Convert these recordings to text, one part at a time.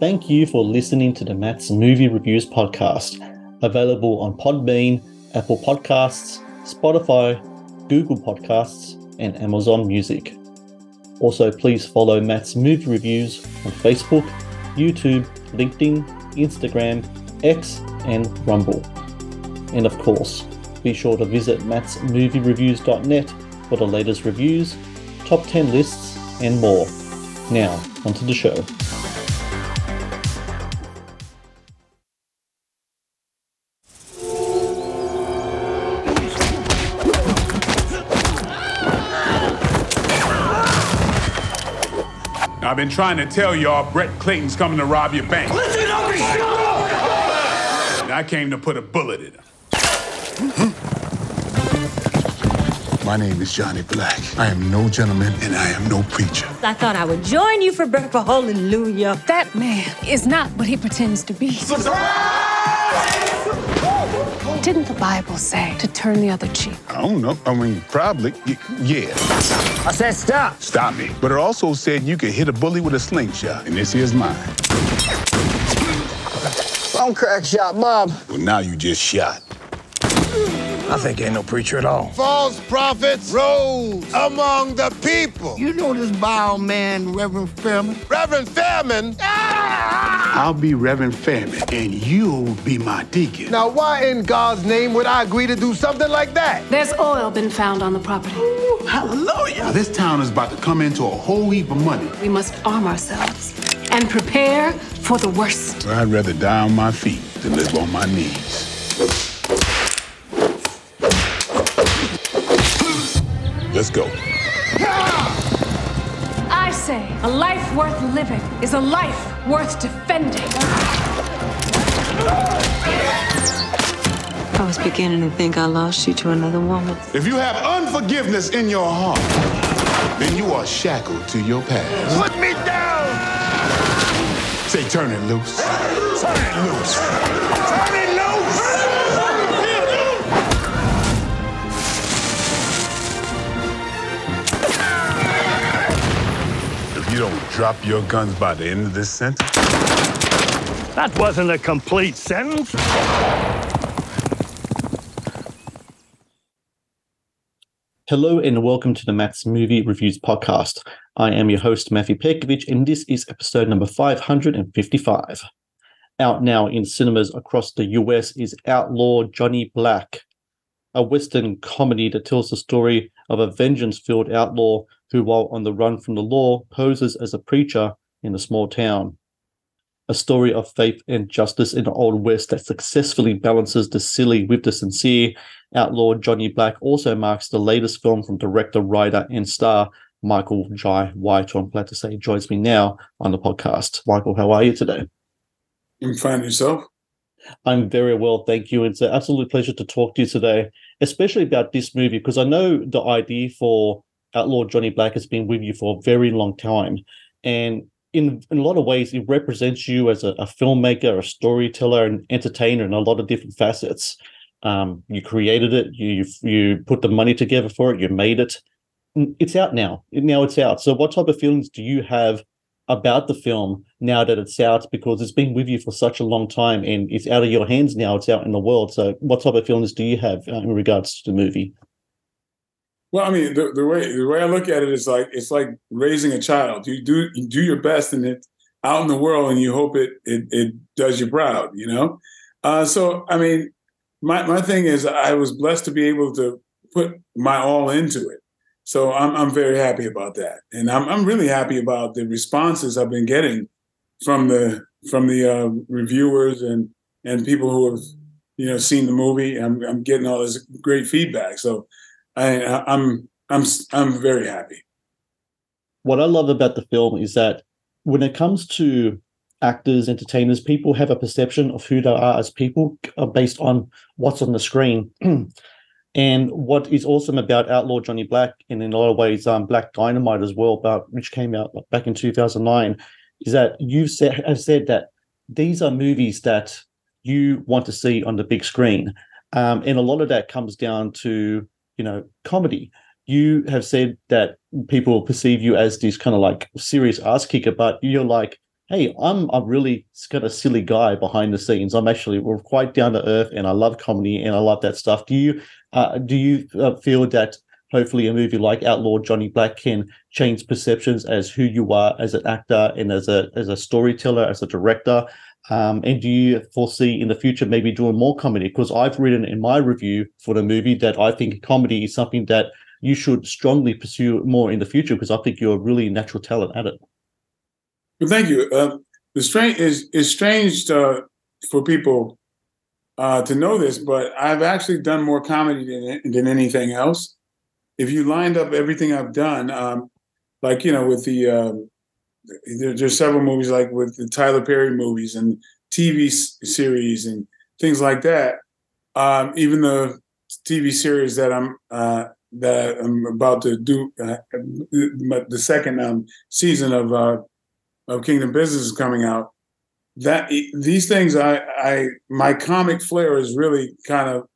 Thank you for listening to the Matt's Movie Reviews podcast, available on Podbean, Apple Podcasts, Spotify, Google Podcasts, and Amazon Music. Also, please follow Matt's Movie Reviews on Facebook, YouTube, LinkedIn, Instagram, X, and Rumble. And of course, be sure to visit mattsmoviereviews.net for the latest reviews, top 10 lists, and more. Now, onto the show. I've been trying to tell y'all Brett Clayton's coming to rob your bank. Listen up, shut up! And I came to put a bullet in him. My name is Johnny Black. I am no gentleman and I am no preacher. I thought I would join you for breakfast. Hallelujah. That man is not what he pretends to be. Didn't the Bible say to turn the other cheek? I don't know. I mean, probably. Y- yeah. I said stop. Stop me. But it also said you could hit a bully with a slingshot, and this here's mine. I'm crack shot, Bob. Well, now you just shot. I think ain't no preacher at all. false prophets rose among the people. You know this vile man, Reverend Fairman? Reverend Fairman. Ah! I'll be Reverend Fairman, and you'll be my deacon. Now, why in God's name would I agree to do something like that? There's oil been found on the property. Hallelujah. Now, this town is about to come into a whole heap of money. We must arm ourselves and prepare for the worst. I'd rather die on my feet than live on my knees. Let's go. I say a life worth living is a life worth defending. I was beginning to think I lost you to another woman. If you have unforgiveness in your heart, then you are shackled to your past. Put me down. Say, turn it loose. Turn it loose. Turn it don't drop your guns by the end of this sentence, That wasn't a complete sentence. Hello and welcome to the Matt's Movie Reviews podcast. I am your host, Matthew Pejkovic, and this is episode number 555. Out now in cinemas across the US is Outlaw Johnny Black, a Western comedy that tells the story of a vengeance filled outlaw who, while on the run from the law, poses as a preacher in a small town. A story of faith and justice in the Old West that successfully balances the silly with the sincere. Outlaw Johnny Black also marks the latest film from director, writer, and star Michael Jai White, I'm glad to say joins me now on the podcast. Michael, how are you today? You find yourself? I'm very well, thank you. It's an absolute pleasure to talk to you today, especially about this movie, because I know the idea for Outlaw Johnny Black has been with you for a very long time. And in, in a lot of ways, it represents you as a, a filmmaker, a storyteller, an entertainer in a lot of different facets. Um, you created it, you you put the money together for it, you made it. It's out now. Now it's out. So, what type of feelings do you have about the film now that it's out? Because it's been with you for such a long time, and it's out of your hands now. It's out in the world. So, what type of feelings do you have uh, in regards to the movie? Well, I mean, the, the way the way I look at it is like it's like raising a child. You do you do your best, and it out in the world, and you hope it it, it does you proud. You know. Uh, so, I mean, my my thing is, I was blessed to be able to put my all into it. So I'm I'm very happy about that, and I'm I'm really happy about the responses I've been getting from the from the uh, reviewers and and people who have you know seen the movie. I'm I'm getting all this great feedback. So I I'm I'm I'm very happy. What I love about the film is that when it comes to actors, entertainers, people have a perception of who they are as people uh, based on what's on the screen. and what is awesome about Outlaw Johnny Black, and in a lot of ways, um, Black Dynamite as well, about which came out back in 2009, is that you've said, have said that these are movies that you want to see on the big screen. Um, and a lot of that comes down to, you know, comedy. You have said that people perceive you as this kind of like serious ass kicker, but you're like, hey, I'm a really kind of silly guy behind the scenes. I'm actually we're quite down to earth, and I love comedy and I love that stuff. Do you uh, do you uh, feel that hopefully a movie like Outlaw Johnny Black can change perceptions as who you are as an actor and as a as a storyteller, as a director? Um, and do you foresee in the future maybe doing more comedy? Because I've written in my review for the movie that I think comedy is something that you should strongly pursue more in the future because I think you're a really natural talent at it. Well, thank you. Uh, the strange is is strange for people uh, to know this, but I've actually done more comedy than than anything else. If you lined up everything I've done, um, like you know, with the um, there, there's several movies like with the Tyler Perry movies and TV series and things like that. Um, even the TV series that I'm uh, that I'm about to do, uh, the second um, season of uh, of Kingdom Business is coming out. That these things, I, I my comic flair is really kind of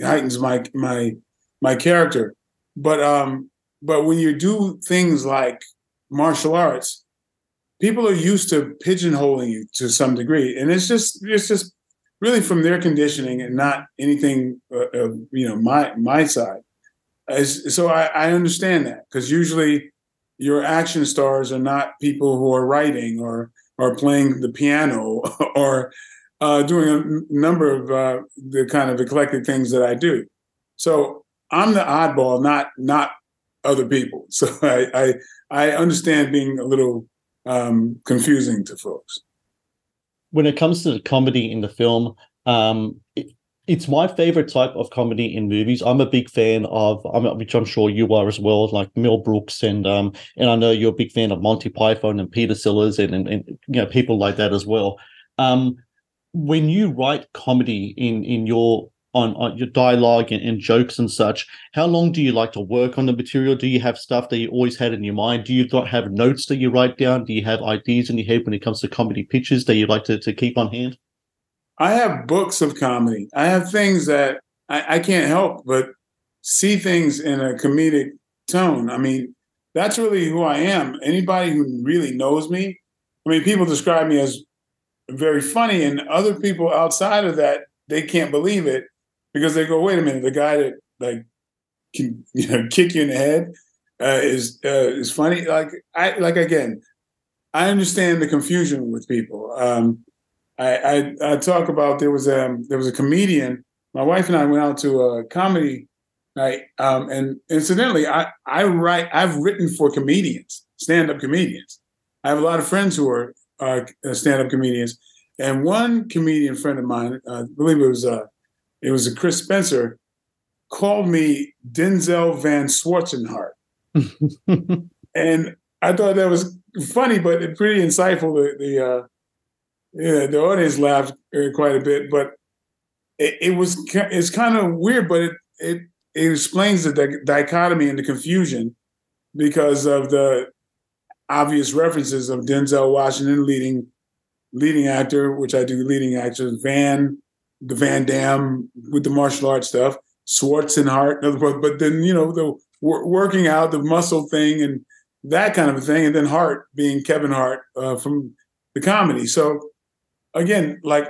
heightens my my my character. But um, but when you do things like martial arts, people are used to pigeonholing you to some degree, and it's just it's just really from their conditioning and not anything uh, uh, you know my my side. As, so I, I understand that because usually your action stars are not people who are writing or are playing the piano or uh, doing a number of uh, the kind of eclectic things that I do. So I'm the oddball, not not other people. So I I, I understand being a little um, confusing to folks. When it comes to the comedy in the film, um, it, it's my favorite type of comedy in movies. I'm a big fan of, which I'm sure you are as well, like Mel Brooks, and um, and I know you're a big fan of Monty Python and Peter Sellers, and and, and you know people like that as well. Um, when you write comedy in in your on, on your dialogue and, and, jokes and such, how long do you like to work on the material? Do you have stuff that you always had in your mind? Do you not have notes that you write down? Do you have ideas in your head when it comes to comedy pitches that you like to, to keep on hand? I have books of comedy. I have things that I, I can't help but see things in a comedic tone. I mean, that's really who I am. Anybody who really knows me, I mean, people describe me as very funny, and other people outside of that, they can't believe it because they go, wait a minute, the guy that like can you know kick you in the head uh, is uh, is funny. Like I like again, I understand the confusion with people. Um, I, I, I talk about there was a there was a comedian. My wife and I went out to a comedy night, um, and incidentally, I I write I've written for comedians, stand up comedians. I have a lot of friends who are uh, stand up comedians, and one comedian friend of mine, uh, I believe it was uh, it was a Chris Spencer, called me Denzel Van Schwarzenhart. and I thought that was funny, but pretty insightful. The, the uh, yeah, the audience laughed uh, quite a bit, but it, it was it's kind of weird, but it, it it explains the dichotomy and the confusion because of the obvious references of Denzel Washington leading leading actor, which I do leading actors, Van the Van Damme with the martial arts stuff, Schwarzenhart, but then you know the working out, the muscle thing, and that kind of a thing, and then Hart being Kevin Hart uh, from the comedy. So again, like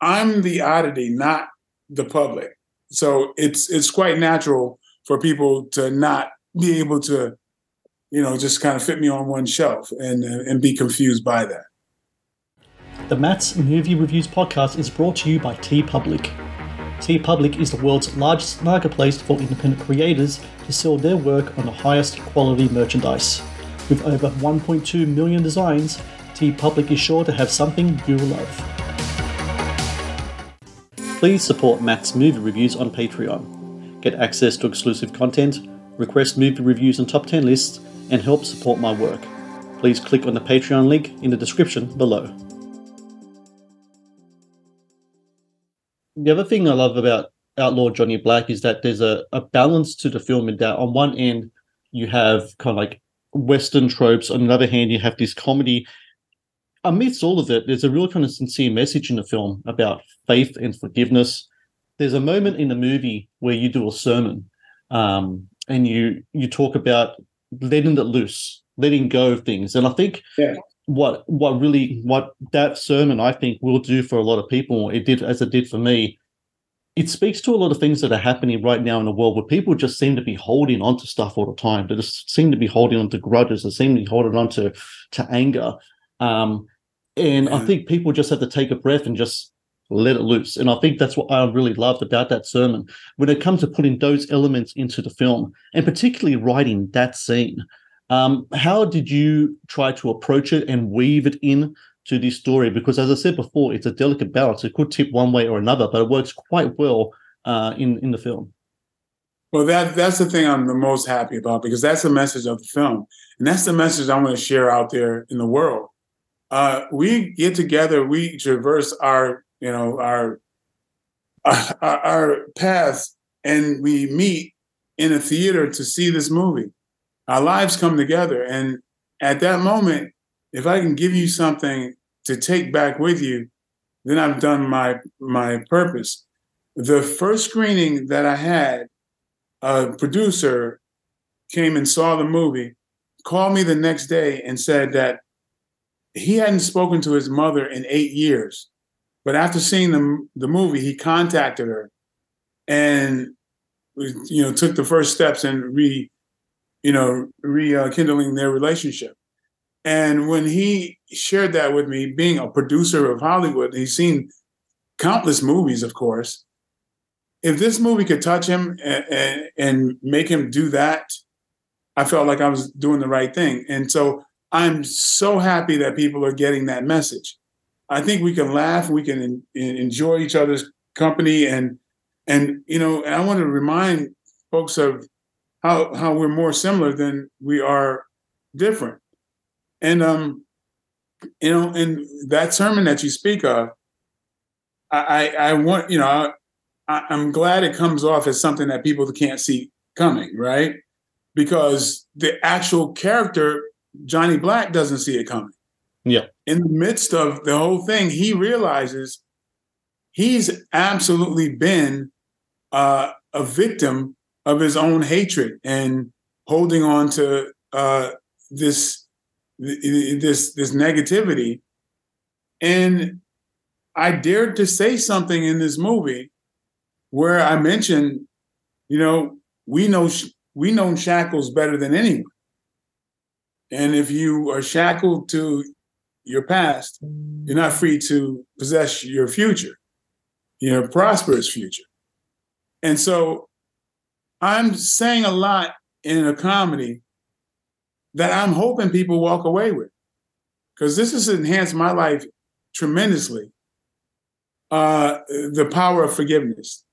I'm the oddity, not the public. So it's it's quite natural for people to not be able to, you know, just kind of fit me on one shelf and and be confused by that. The Matt's Movie Reviews podcast is brought to you by TeePublic. T Public is the world's largest marketplace for independent creators to sell their work on the highest quality merchandise. With over 1.2 million designs, TeePublic is sure to have something you love. Please support Matt's movie reviews on Patreon. Get access to exclusive content, request movie reviews and top 10 lists, and help support my work. Please click on the Patreon link in the description below. The other thing I love about Outlaw Johnny Black is that there's a, a balance to the film in that on one end you have kind of like Western tropes, on the other hand you have this comedy. Amidst all of it, there's a real kind of sincere message in the film about faith and forgiveness. There's a moment in the movie where you do a sermon, um, and you you talk about letting it loose, letting go of things, and I think yeah. What what really what that sermon I think will do for a lot of people. It did as it did for me. It speaks to a lot of things that are happening right now in the world where people just seem to be holding on to stuff all the time. They just seem to be holding on to grudges. They seem to be holding on to to anger. Um, and I think people just have to take a breath and just let it loose. And I think that's what I really loved about that sermon when it comes to putting those elements into the film and particularly writing that scene. Um, how did you try to approach it and weave it in to this story? Because as I said before, it's a delicate balance. It could tip one way or another, but it works quite well uh, in in the film. Well, that that's the thing I'm the most happy about because that's the message of the film, and that's the message I want to share out there in the world. Uh, we get together, we traverse our you know our our, our paths, and we meet in a theater to see this movie. Our lives come together, and at that moment, if I can give you something to take back with you, then I've done my my purpose. The first screening that I had, a producer came and saw the movie, called me the next day and said that he hadn't spoken to his mother in eight years. But after seeing the, the movie, he contacted her and you know took the first steps in re you know rekindling their relationship. And when he shared that with me, being a producer of Hollywood, he's seen countless movies, of course. If this movie could touch him and, and, and make him do that, I felt like I was doing the right thing. And so I'm so happy that people are getting that message. I think we can laugh, we can enjoy each other's company, and and you know, and I want to remind folks of how how we're more similar than we are different. And um, you know, and that sermon that you speak of, I I, I want you know, I, I'm glad it comes off as something that people can't see coming, right? Because the actual character Johnny Black doesn't see it coming. Yeah. In the midst of the whole thing, he realizes he's absolutely been uh, a victim of his own hatred and holding on to uh, this this this negativity. And I dared to say something in this movie where I mentioned, you know, we know we know shackles better than anyone. And if you are shackled to your past, you're not free to possess your future, your prosperous future. And so I'm saying a lot in a comedy that I'm hoping people walk away with because this has enhanced my life tremendously. Uh, the power of forgiveness,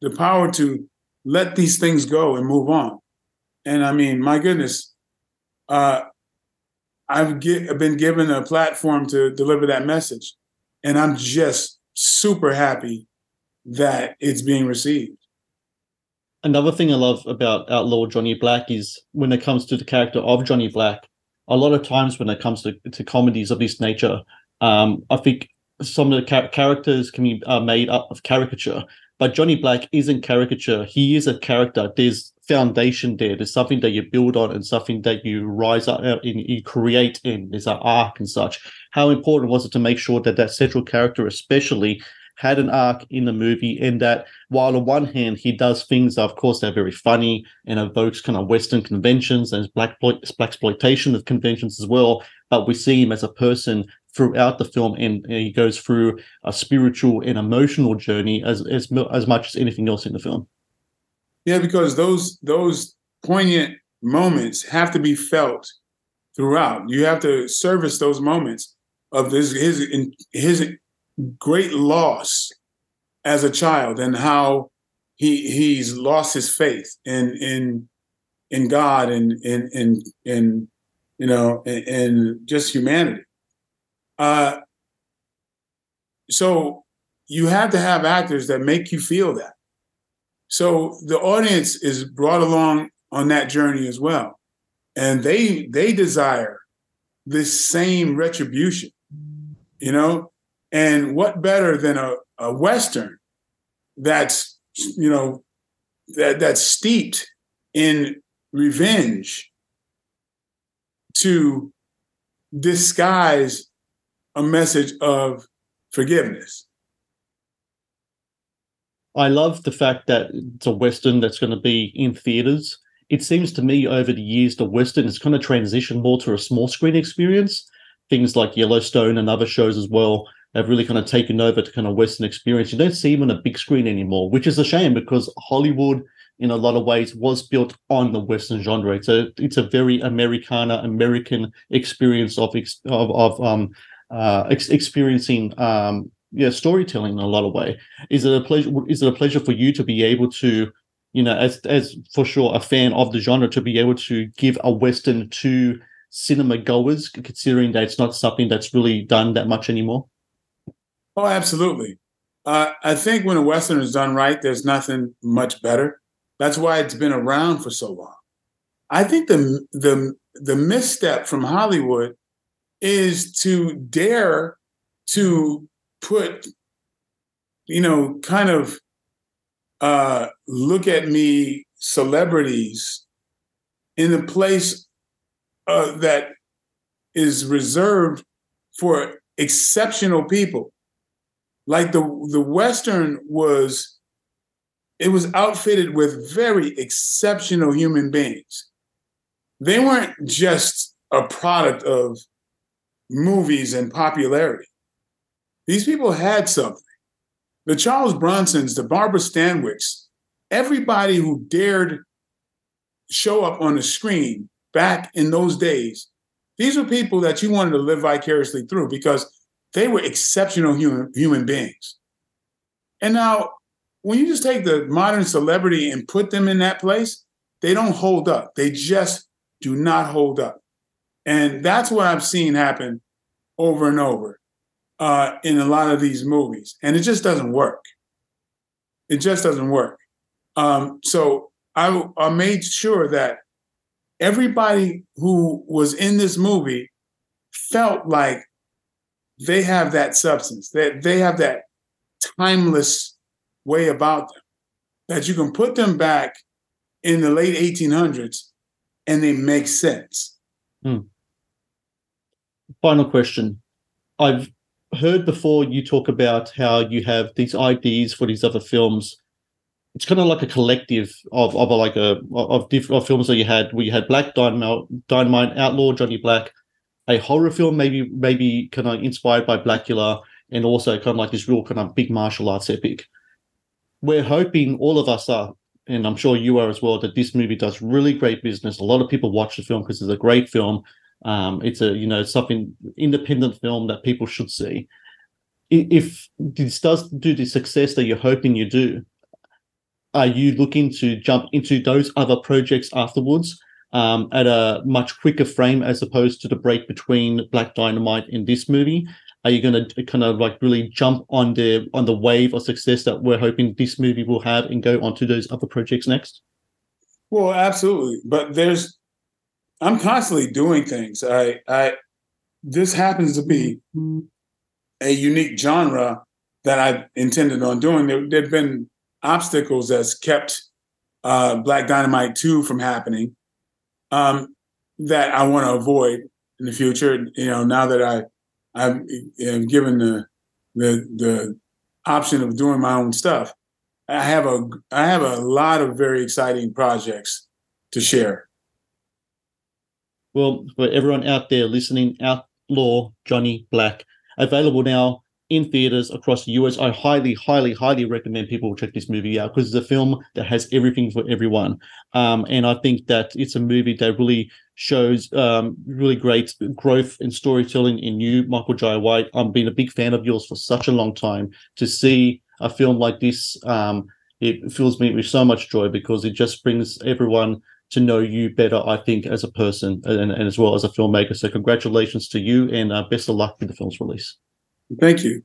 the power to let these things go and move on. And I mean, my goodness, uh, I've get, been given a platform to deliver that message. And I'm just super happy that it's being received. Another thing I love about Outlaw Johnny Black is when it comes to the character of Johnny Black, a lot of times when it comes to, to comedies of this nature, um, I think some of the characters can be uh, made up of caricature. But Johnny Black isn't caricature. He is a character. There's foundation there. There's something that you build on and something that you rise up and you create in. There's an arc and such. How important was it to make sure that that central character, especially, had an arc in the movie, and that while on one hand he does things, that of course, they're very funny and evokes kind of Western conventions and black blaxploitation of conventions as well, but we see him as a person throughout the film, and, and he goes through a spiritual and emotional journey as as as much as anything else in the film. Yeah, because those those poignant moments have to be felt throughout. You have to service those moments of his his his great loss as a child and how he he's lost his faith in in in God and in in in you know in, just humanity. Uh, so you have to have actors that make you feel that. So the audience is brought along on that journey as well. And they they desire this same retribution, you know? And what better than a, a Western that's, you know, that that's steeped in revenge to disguise a message of forgiveness. I love the fact that it's a Western that's going to be in theaters. It seems to me over the years, the Western has kind of transitioned more to a small screen experience. Things like Yellowstone and other shows as well have really kind of taken over to kind of Western experience. You don't see them on a big screen anymore, which is a shame because Hollywood, in a lot of ways, was built on the Western genre. It's a it's a very Americana American experience of of, of um uh ex- experiencing um yeah storytelling in a lot of way. Is it a pleasure? Is it a pleasure for you to be able to you know, as as for sure a fan of the genre, to be able to give a western to cinema goers, considering that it's not something that's really done that much anymore. Oh, absolutely. Uh, I think when a western is done right, there's nothing much better. That's why it's been around for so long. I think the the the misstep from Hollywood is to dare to put, you know, kind of uh, look at me celebrities in the place uh, that is reserved for exceptional people. Like the the Western was, it was outfitted with very exceptional human beings. They weren't just a product of movies and popularity. These people had something the Charles Bronsons, the Barbara Stanwycks everybody who dared show up on the screen back in those days, these were people that you wanted to live vicariously through because they were exceptional human, human beings. And now, when you just take the modern celebrity and put them in that place, they don't hold up. They just do not hold up. And that's what I've seen happen over and over uh, in a lot of these movies, and it just doesn't work. It just doesn't work. Um, so I, I made sure that everybody who was in this movie felt like they have that substance, that they have that timeless way about them, that you can put them back in the late 1800s and they make sense. Hmm. Final question. I've heard before you talk about how you have these ideas for these other films. It's kind of like a collective of of like a of different films that you had. where you had Black Dynamite, Dynamite Outlaw, Johnny Black, a horror film maybe maybe kind of inspired by Blacula, and also kind of like this real kind of big martial arts epic. We're hoping all of us are, and I'm sure you are as well, that this movie does really great business. A lot of people watch the film because it's a great film um, it's a you know something independent film that people should see. If this does do the success that you're hoping you do, are you looking to jump into those other projects afterwards um, at a much quicker frame as opposed to the break between Black Dynamite and this movie? Are you going to kind of like really jump on the on the wave of success that we're hoping this movie will have and go on to those other projects next? Well, absolutely. But there's I'm constantly doing things. I, I, this happens to be a unique genre that I intended on doing. There, there'd been obstacles that's kept uh, Black Dynamite 2 from happening um, that I want to avoid in the future. You know, now that I, I've given the, the, the option of doing my own stuff, I have a, I have a lot of very exciting projects to share well, for everyone out there listening, Outlaw Johnny Black, available now in theaters across the US. I highly, highly, highly recommend people check this movie out because it's a film that has everything for everyone. Um, and I think that it's a movie that really shows um, really great growth and storytelling in you, Michael Jai White. I've been a big fan of yours for such a long time. To see a film like this, um, it fills me with so much joy because it just brings everyone to know you better, I think, as a person and, and as well as a filmmaker. So, congratulations to you and uh, best of luck with the film's release. Thank you.